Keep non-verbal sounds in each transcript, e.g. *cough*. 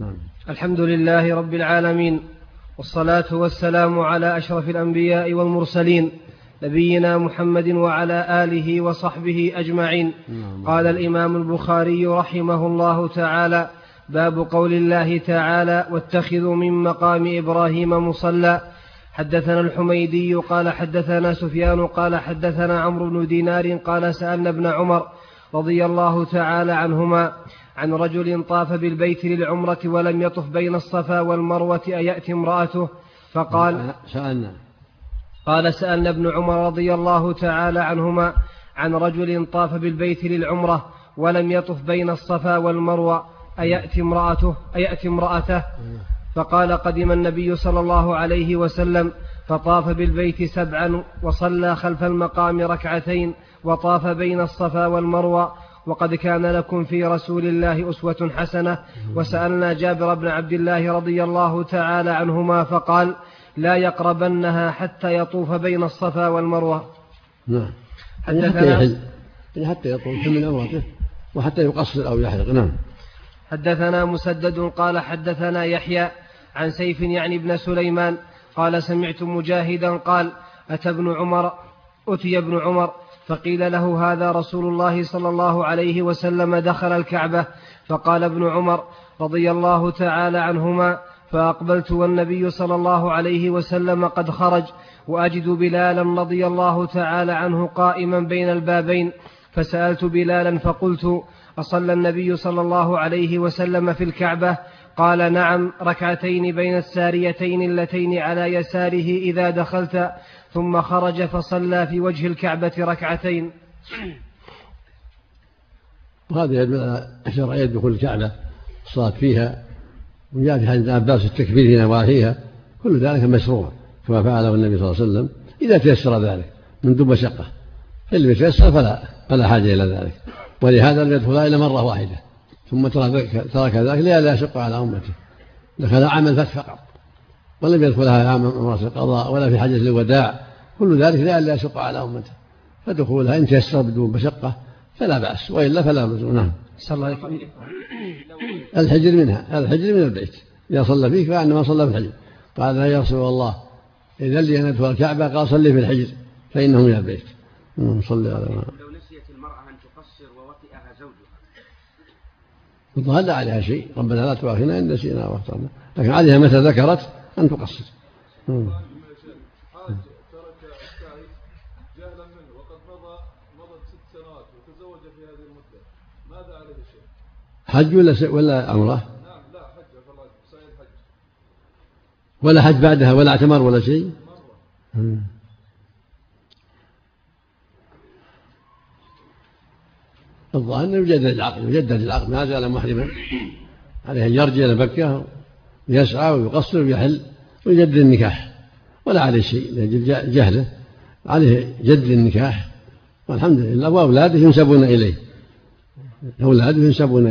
نعم. الحمد لله رب العالمين والصلاة والسلام على أشرف الأنبياء والمرسلين نبينا محمد وعلى آله وصحبه أجمعين. نعم. قال الإمام البخاري رحمه الله تعالى باب قول الله تعالى واتخذوا من مقام إبراهيم مصلى. حدثنا الحميدي قال حدثنا سفيان قال حدثنا عمرو بن دينار قال سألنا ابن عمر رضي الله تعالى عنهما عن رجل طاف بالبيت للعمرة ولم يطف بين الصفا والمروة أيأتي امرأته؟ فقال سألنا. قال سألنا ابن عمر رضي الله تعالى عنهما عن رجل طاف بالبيت للعمرة ولم يطف بين الصفا والمروة أيأتي امرأته؟ أيأتي امرأته؟ فقال قدم النبي صلى الله عليه وسلم فطاف بالبيت سبعا وصلى خلف المقام ركعتين وطاف بين الصفا والمروة وقد كان لكم في رسول الله أسوة حسنة. وسألنا جابر بن عبد الله رضي الله تعالى عنهما فقال لا يقربنها حتى يطوف بين الصفا والمروة. نعم. حتى يحل يعني حتى يطوف من عمرته وحتى يقصر أو يحلق نعم. حدثنا مسدد قال حدثنا يحيى عن سيف يعني ابن سليمان قال سمعت مجاهدا قال أتى ابن عمر؟ أتي ابن عمر؟ فقيل له هذا رسول الله صلى الله عليه وسلم دخل الكعبة. فقال ابن عمر رضي الله تعالى عنهما فأقبلت والنبي صلى الله عليه وسلم قد خرج وأجد بلالا رضي الله تعالى عنه قائما بين البابين. فسألت بلالا فقلت أصلى النبي صلى الله عليه وسلم في الكعبة؟ قال نعم ركعتين بين الساريتين اللتين على يساره إذا دخلت. ثم خرج فصلى في وجه الكعبة ركعتين. وهذا يدل على شرعية دخول الكعبة الصلاة فيها. وجاء في حديث عباس التكبير في نواحيها. كل ذلك مشروع كما فعله النبي صلى الله عليه وسلم. إذا تيسر ذلك من دون مشقة فإن يتيسر فلا فلا حاجة إلى ذلك. ولهذا لم يدخلها إلا مرة واحدة. ثم ترك ذلك لئلا يشق على أمته. دخل عام الفتح فقط. ولم يدخلها عام عمرة القضاء ولا في حجة الوداع كل ذلك لئلا يشق على أمته. فدخولها إن تيسر بدون مشقة فلا بأس وإلا فلا لزوم نعم. صلى الله عليه وسلم. الحجر منها الحجر من البيت. إذا صلى فيه كأنما صلى في الحجر. قال يا رسول الله إذا لي أن أدخل الكعبة قال صلي في الحجر فإنه من البيت. صلي على لو نسيت المرأة أن تقصر ووطئها زوجها. لا عليها شيء. ربنا لا تؤاخذنا إن نسينا وأخطأنا. لكن عليها متى ذكرت؟ أن تقصر؟ حج ولا ولا عمرة؟ نعم لا حج الحج ولا حج بعدها ولا اعتمر ولا شيء. الظاهر أنه يجدد العقد يجدد العقد ما زال محرما. عليه أن يرجع إلى مكة ويسعى ويقصر ويحل. ويجدد النكاح ولا عليه شيء لأجل جهله عليه جد النكاح والحمد لله. وأولاده ينسبون إليه أولاده ينسبون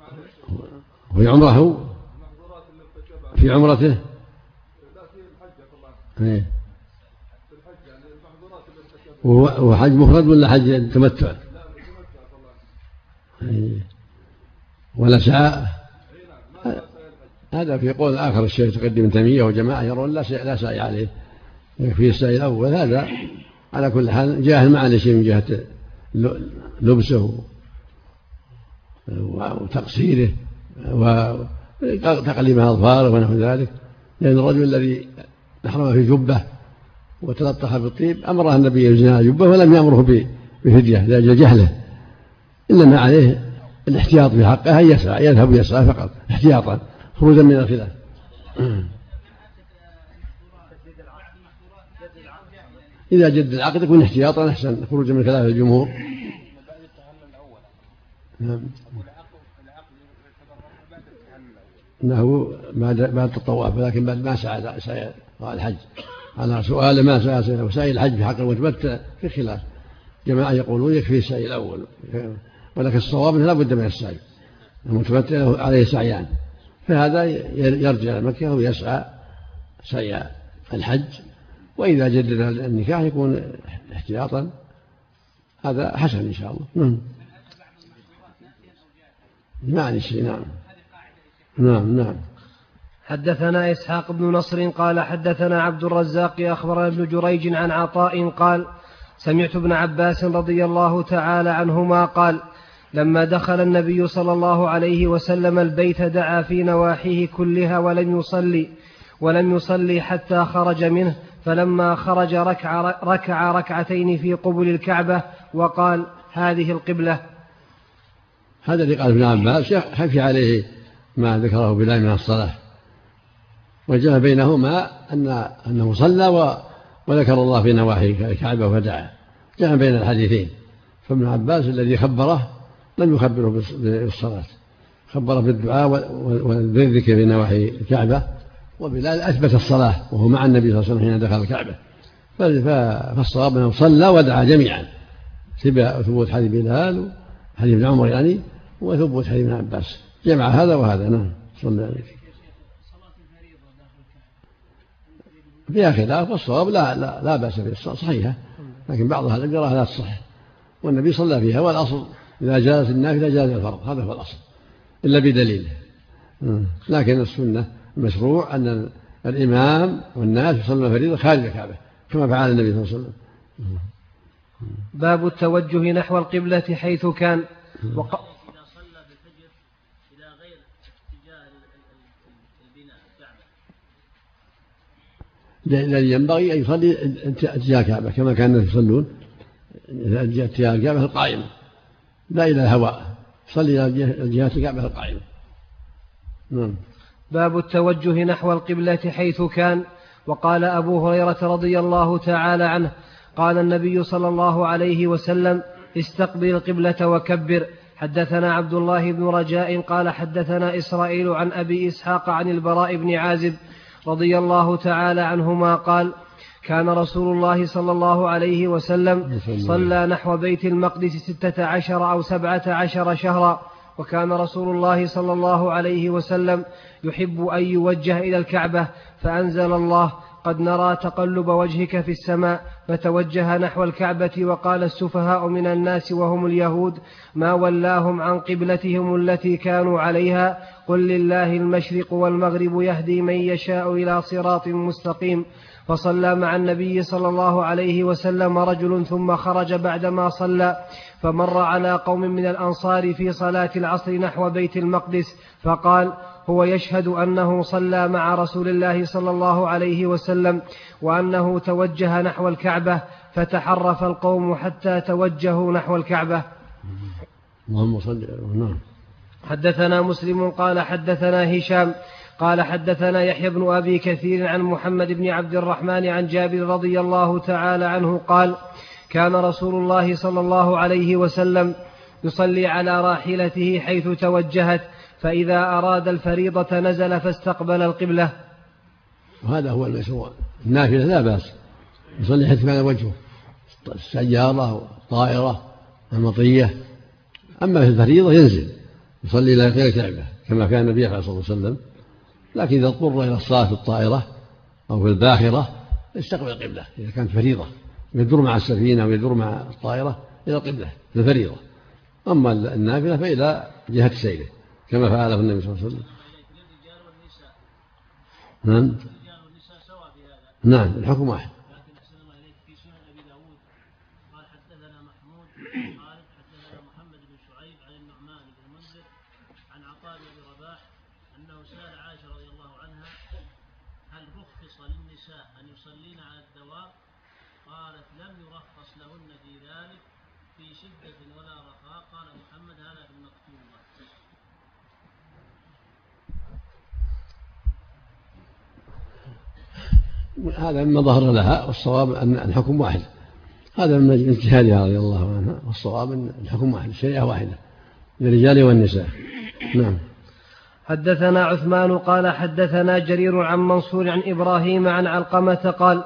معلش وفي عمره في عمرته. ارتكبها وهو هو حج مفرد ولا حج تمتع؟ إيه. ولا سعى هذا في قول آخر الشيخ تقدم ابن تيمية وجماعة يرون لا سعي, لا سعي عليه يكفي السعي الأول. هذا على كل حال جاهل ما عليه شيء من جهة لبسه وتقصيره وتقليم أظفاره ونحو ذلك. لأن الرجل الذي أحرم في جبة وتلطخ بالطيب أمره النبي يزنى جبة ولم يأمره بفدية لأجل جهله. إنما عليه الاحتياط في حقه أن يسعى يذهب يسعى فقط احتياطا. خروجا من الخلاف. إذا جد العقد يكون احتياطا أحسن خروجا من خلاف الجمهور نعم. أنه بعد بعد الطواف ولكن بعد ما سعى سعي الحج. على سؤال ما سعى وسعي الحج في حق المتمتع في خلاف جماعة يقولون يكفي السعي الأول ولكن الصواب لا بد من السعي. المتمتع عليه سعيان. فهذا يرجع إلى مكة ويسعى سعي الحج وإذا جدد النكاح يكون احتياطا. هذا حسن إن شاء الله. نعم. عليه شيء نعم. نعم نعم. حدثنا إسحاق بن نصر قال حدثنا عبد الرزاق أخبرنا ابن جريج عن عطاء قال سمعت ابن عباس رضي الله تعالى عنهما قال لما دخل النبي صلى الله عليه وسلم البيت دعا في نواحيه كلها ولم يصلي ولم يصلي حتى خرج منه فلما خرج ركع, ركع ركعتين في قبل الكعبة وقال هذه القبلة. هذا اللي قال ابن عباس يخفي عليه ما ذكره بلال من الصلاة. وجاء بينهما أن أنه صلى وذكر الله في نواحي الكعبة ودعا جاء بين الحديثين. فابن عباس الذي خبره لم يخبره بالصلاة. خبره بالدعاء والذكر في نواحي الكعبة. وبلال أثبت الصلاة وهو مع النبي صلى الله عليه وسلم حين دخل الكعبة. فالصواب أنه صلى ودعا جميعا. ثبوت حديث بلال حديث ابن عمر يعني وثبوت حديث ابن عباس. جمع هذا وهذا. نعم صلى عليه فيها خلاف والصواب لا لا, لا بأس بالصلاة صحيحة. لكن بعضها القراءة لا تصح والنبي صلى فيها والأصل إذا جاز النافلة جاز الفرض. هذا هو الأصل إلا بدليل لكن السنة المشروع أن الإمام والناس يصلون الفريضة خارج الكعبة كما فعل النبي صلى الله عليه وسلم. باب التوجه نحو القبلة حيث كان. وق... الذي ينبغي أن يصلي اتجاه الكعبة كما كان الناس يصلون اتجاه الكعبة القائمة. لا إلى الهواء. صلي إلى جهة الكعبة القائمة. نعم. باب التوجه نحو القبلة حيث كان. وقال أبو هريرة رضي الله تعالى عنه قال النبي صلى الله عليه وسلم استقبل القبلة وكبر. حدثنا عبد الله بن رجاء قال حدثنا إسرائيل عن أبي إسحاق عن البراء بن عازب رضي الله تعالى عنهما قال كان رسول الله صلى الله عليه وسلم صلى نحو بيت المقدس ستة عشر أو سبعة عشر شهرا وكان رسول الله صلى الله عليه وسلم يحب أن يوجه إلى الكعبة فأنزل الله قد نرى تقلب وجهك في السماء. فتوجه نحو الكعبة وقال السفهاء من الناس وهم اليهود ما ولاهم عن قبلتهم التي كانوا عليها. قل لله المشرق والمغرب يهدي من يشاء إلى صراط مستقيم. فصلى مع النبي صلى الله عليه وسلم رجل ثم خرج بعدما صلى فمر على قوم من الأنصار في صلاة العصر نحو بيت المقدس فقال هو يشهد أنه صلى مع رسول الله صلى الله عليه وسلم وأنه توجه نحو الكعبة فتحرف القوم حتى توجهوا نحو الكعبة. اللهم صل نعم حدثنا مسلم قال حدثنا هشام قال حدثنا يحيى بن أبي كثير عن محمد بن عبد الرحمن عن جابر رضي الله تعالى عنه قال كان رسول الله صلى الله عليه وسلم يصلي على راحلته حيث توجهت فإذا أراد الفريضة نزل فاستقبل القبلة. وهذا هو المشروع. النافلة لا بأس. يصلي حيث كان وجهه. السيارة والطائرة المطية. أما في الفريضة ينزل يصلي إلى غير الكعبة كما كان النبي صلى الله عليه وسلم لكن إذا اضطر إلى الصلاة في الطائرة أو في الباخرة يستقبل القبلة. إذا كانت فريضة يدور مع السفينة أو يدور مع الطائرة إلى القبلة في الفريضة أما النافلة فإلى جهة سيره كما فعله النبي صلى الله عليه وسلم. نعم؟ نعم الحكم واحد. هذا مما ظهر لها والصواب أن الحكم واحد. هذا من اجتهادها رضي الله عنها والصواب أن الحكم واحد الشريعة واحدة للرجال والنساء. نعم. حدثنا عثمان قال حدثنا جرير عن منصور عن إبراهيم عن علقمة قال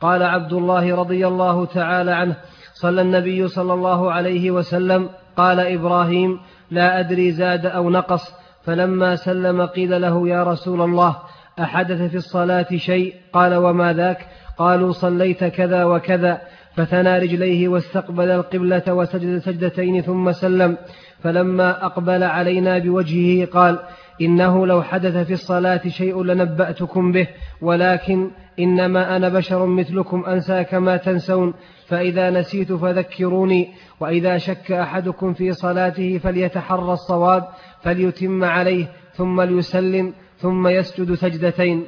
قال عبد الله رضي الله تعالى عنه صلى النبي صلى الله عليه وسلم قال إبراهيم لا أدري زاد أو نقص فلما سلم قيل له يا رسول الله أحدث في الصلاة شيء؟ قال وما ذاك؟ قالوا صليت كذا وكذا. فثنى رجليه واستقبل القبلة وسجد سجدتين ثم سلم. فلما أقبل علينا بوجهه قال إنه لو حدث في الصلاة شيء لنبأتكم به ولكن إنما أنا بشر مثلكم أنسى كما تنسون. فإذا نسيت فذكروني وإذا شك أحدكم في صلاته فليتحرى الصواب فليتم عليه ثم ليسلم. ثم يسجد سجدتين.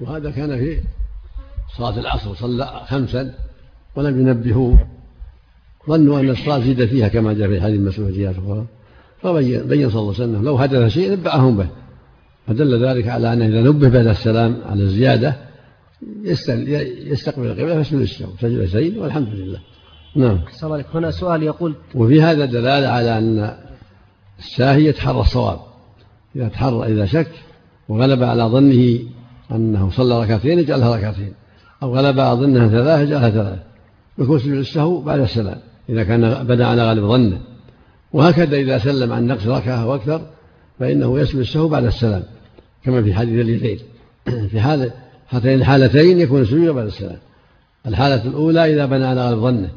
وهذا كان في صلاة العصر صلى خمسا ولم ينبهوه. ظنوا أن الصلاة زيد فيها كما جاء في حديث مسعود جهات أخرى. فبين بين صلى الله عليه وسلم لو حدث شيء نبأهم به. فدل ذلك على أنه إذا نبه بعد السلام على الزيادة يستقبل القبلة فيسجد السهو سجدتين والحمد لله. نعم. هنا سؤال يقول وفي هذا دلالة على أن الساهي يتحرى الصواب. إذا تحرى إذا شك وغلب على ظنه أنه صلى ركعتين يجعلها ركعتين أو غلب على ظنها ثلاثة يجعلها ثلاثة يكون سجود السهو بعد السلام إذا كان بدأ على غالب ظنه. وهكذا إذا سلم عن نقص ركعة وأكثر فإنه يسجد السهو بعد السلام كما في حديث اليدين *clears throat* في حال هاتين الحالتين يكون السجود بعد السلام. الحالة الأولى إذا بنى على غالب ظنه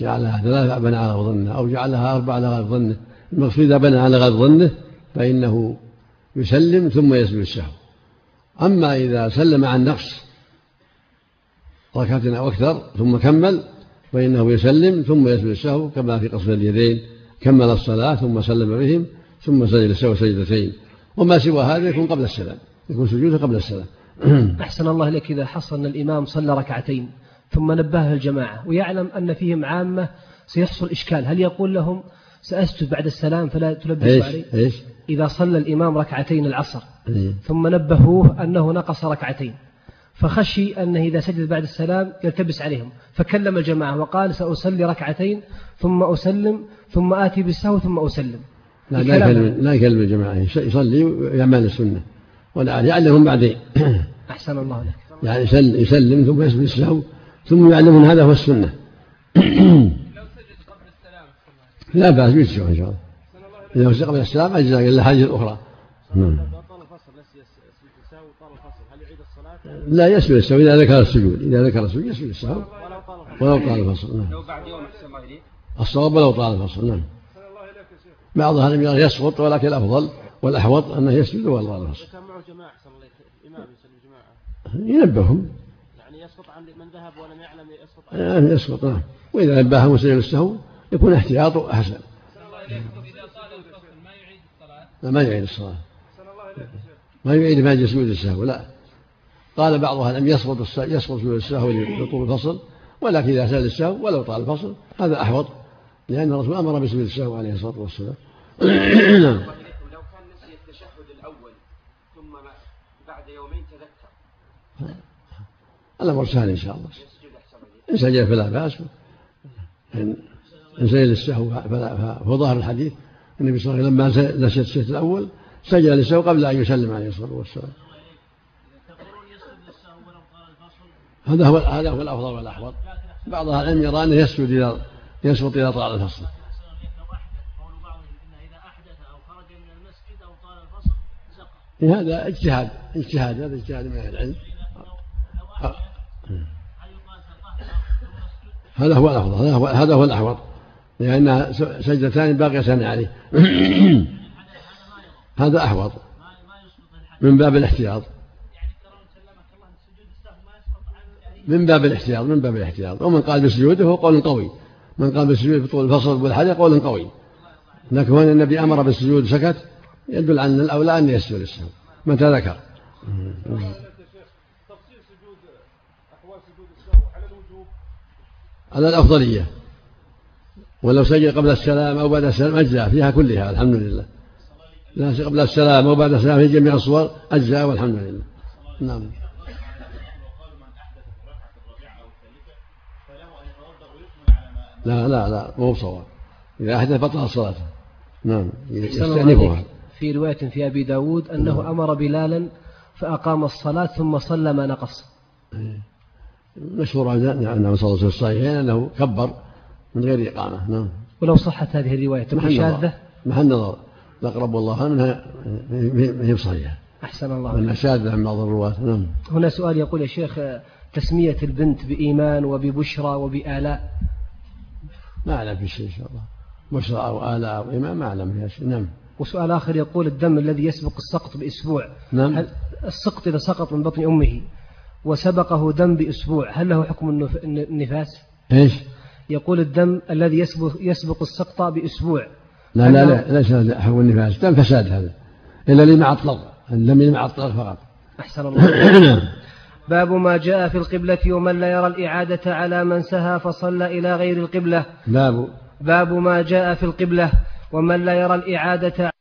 جعلها ثلاثة بنى على غالب ظنه أو جعلها أربعة على غالب ظنه المقصود إذا بنى على غالب ظنه فإنه يسلم ثم يسجد السهو أما إذا سلم عن نقص ركعة أو أكثر ثم كمل فإنه يسلم ثم يسجد السهو كما في قصر اليدين. كمل الصلاة ثم سلم بهم ثم سجد السهو سجدتين. وما سوى هذا يكون قبل السلام يكون سجوده قبل السلام. *clears throat* أحسن الله لك إذا حصل أن الإمام صلى ركعتين ثم نبهه الجماعة ويعلم أن فيهم عامة سيحصل إشكال. هل يقول لهم سأسجد بعد السلام فلا تلبسوا علي. إيش؟ إذا صلى الإمام ركعتين العصر. ثم نبهوه أنه نقص ركعتين. فخشي أنه إذا سجد بعد السلام يلتبس عليهم. فكلم الجماعة وقال سأصلي ركعتين ثم أسلم ثم آتي بالسهو ثم أسلم. لا لا يكلم لا يكلم الجماعة. يصلي ويعمل السنة. ولا يعلمهم بعدين. *clears throat* أحسن الله لك. يعني يسلم ثم السهو ثم يعلمون هذا هو السنة. *clears throat* لا بأس بالسهو إن شاء الله. إذا وسق قبل السلام أجزاء إلا هذه الأخرى. نعم. لا يسجد السهو إذا ذكر السجود إذا ذكر السجود يسجد السهو. ولو طال الفصل. نعم. لو بعد يوم أحسن الله إليك. الصواب ولو طال الفصل نعم. بعضها لم يسقط ولكن الأفضل والأحوط أنه يسجد ولو طال الفصل. كان معه جماعة أحسن الله جماعة. ينبههم. يعني يسقط عن من ذهب ولم يعلم يسقط عن يعني يسقط نعم. وإذا نبههم وسجد السهو يكون احتياطه أحسن. لا ما يعيد الصلاة. ما يعيد ما سجود السهو لا. قال بعضها لم يسقط يسقط سجود السهو لطول الفصل ولكن إذا سال السهو ولو طال الفصل هذا أحوط لأن الرسول أمر بسجود السهو عليه الصلاة والسلام. *coughs* نعم. لو كان نسي التشهد الأول ثم بعد يومين تذكر الأمر سهل إن شاء الله. إن سجد فلا بأس. إن إن سجد السهو. فلا فهو ظاهر الحديث النبي صلى الله عليه وسلم لما نسي الشهد الأول سجد للسهو قبل أن يسلم عليه الصلاة والسلام. هذا هو هذا هو الأفضل والأحوط. بعض أهل العلم يرى أنه يسجد اذا يسقط اذا طال الفصل. هذا اجتهاد. اجتهاد هذا اجتهاد من أهل العلم. هذا هو الأفضل هذا هو الأحوط. لأن سجدتان باقيتان عليه. *coughs* هذا أحوط من باب الاحتياط. من باب الاحتياط من باب الاحتياط. ومن قال بسجوده هو قول قوي. من قال بالسجود بطول الفصل والحاجة قول قوي. لكن هنا النبي أمر بالسجود سكت يدل على الأولى أن يسجد السهو متى ذكر؟ على الأفضلية. ولو سجد قبل السلام أو بعد السلام أجزاء فيها كلها الحمد لله. لا قبل السلام أو بعد السلام في جميع الصور أجزاء والحمد لله. نعم. لا لا لا مو بصواب. إذا أحدث بطل صلاته نعم يستأنفها. في رواية في أبي داود أنه أمر بلالا فأقام الصلاة ثم صلى ما نقص. مشهور عن نعم صلى الله عليه وسلم أنه كبر من غير إقامة نعم. ولو صحت هذه الرواية تكون شاذة؟ محل نظر. الأقرب والله أنها ما هي صحيحة. أحسن الله. أنها شاذة عن بعض الرواة نعم. هنا سؤال يقول يا شيخ تسمية البنت بإيمان وببشرى وبآلاء؟ ما أعلم في شيء إن شاء الله. بشرى أو آلاء أو إمام ما أعلم فيها شيء نعم. وسؤال آخر يقول الدم الذي يسبق السقط بأسبوع نعم. هل السقط إذا سقط من بطن أمه وسبقه دم بأسبوع هل له حكم النف- النفاس؟ إيش؟ يقول الدم الذي يسبق, يسبق السقط بأسبوع. لا لا لا ليس هذا حول النفاس. دم فساد هذا. إلا اللي مع الطلق الدم اللي مع الطلق فقط. أحسن الله *coughs* باب ما جاء في القبلة ومن لا يرى الإعادة على من سهى فصلى إلى غير القبلة. باب. باب ما جاء في القبلة ومن لا يرى الإعادة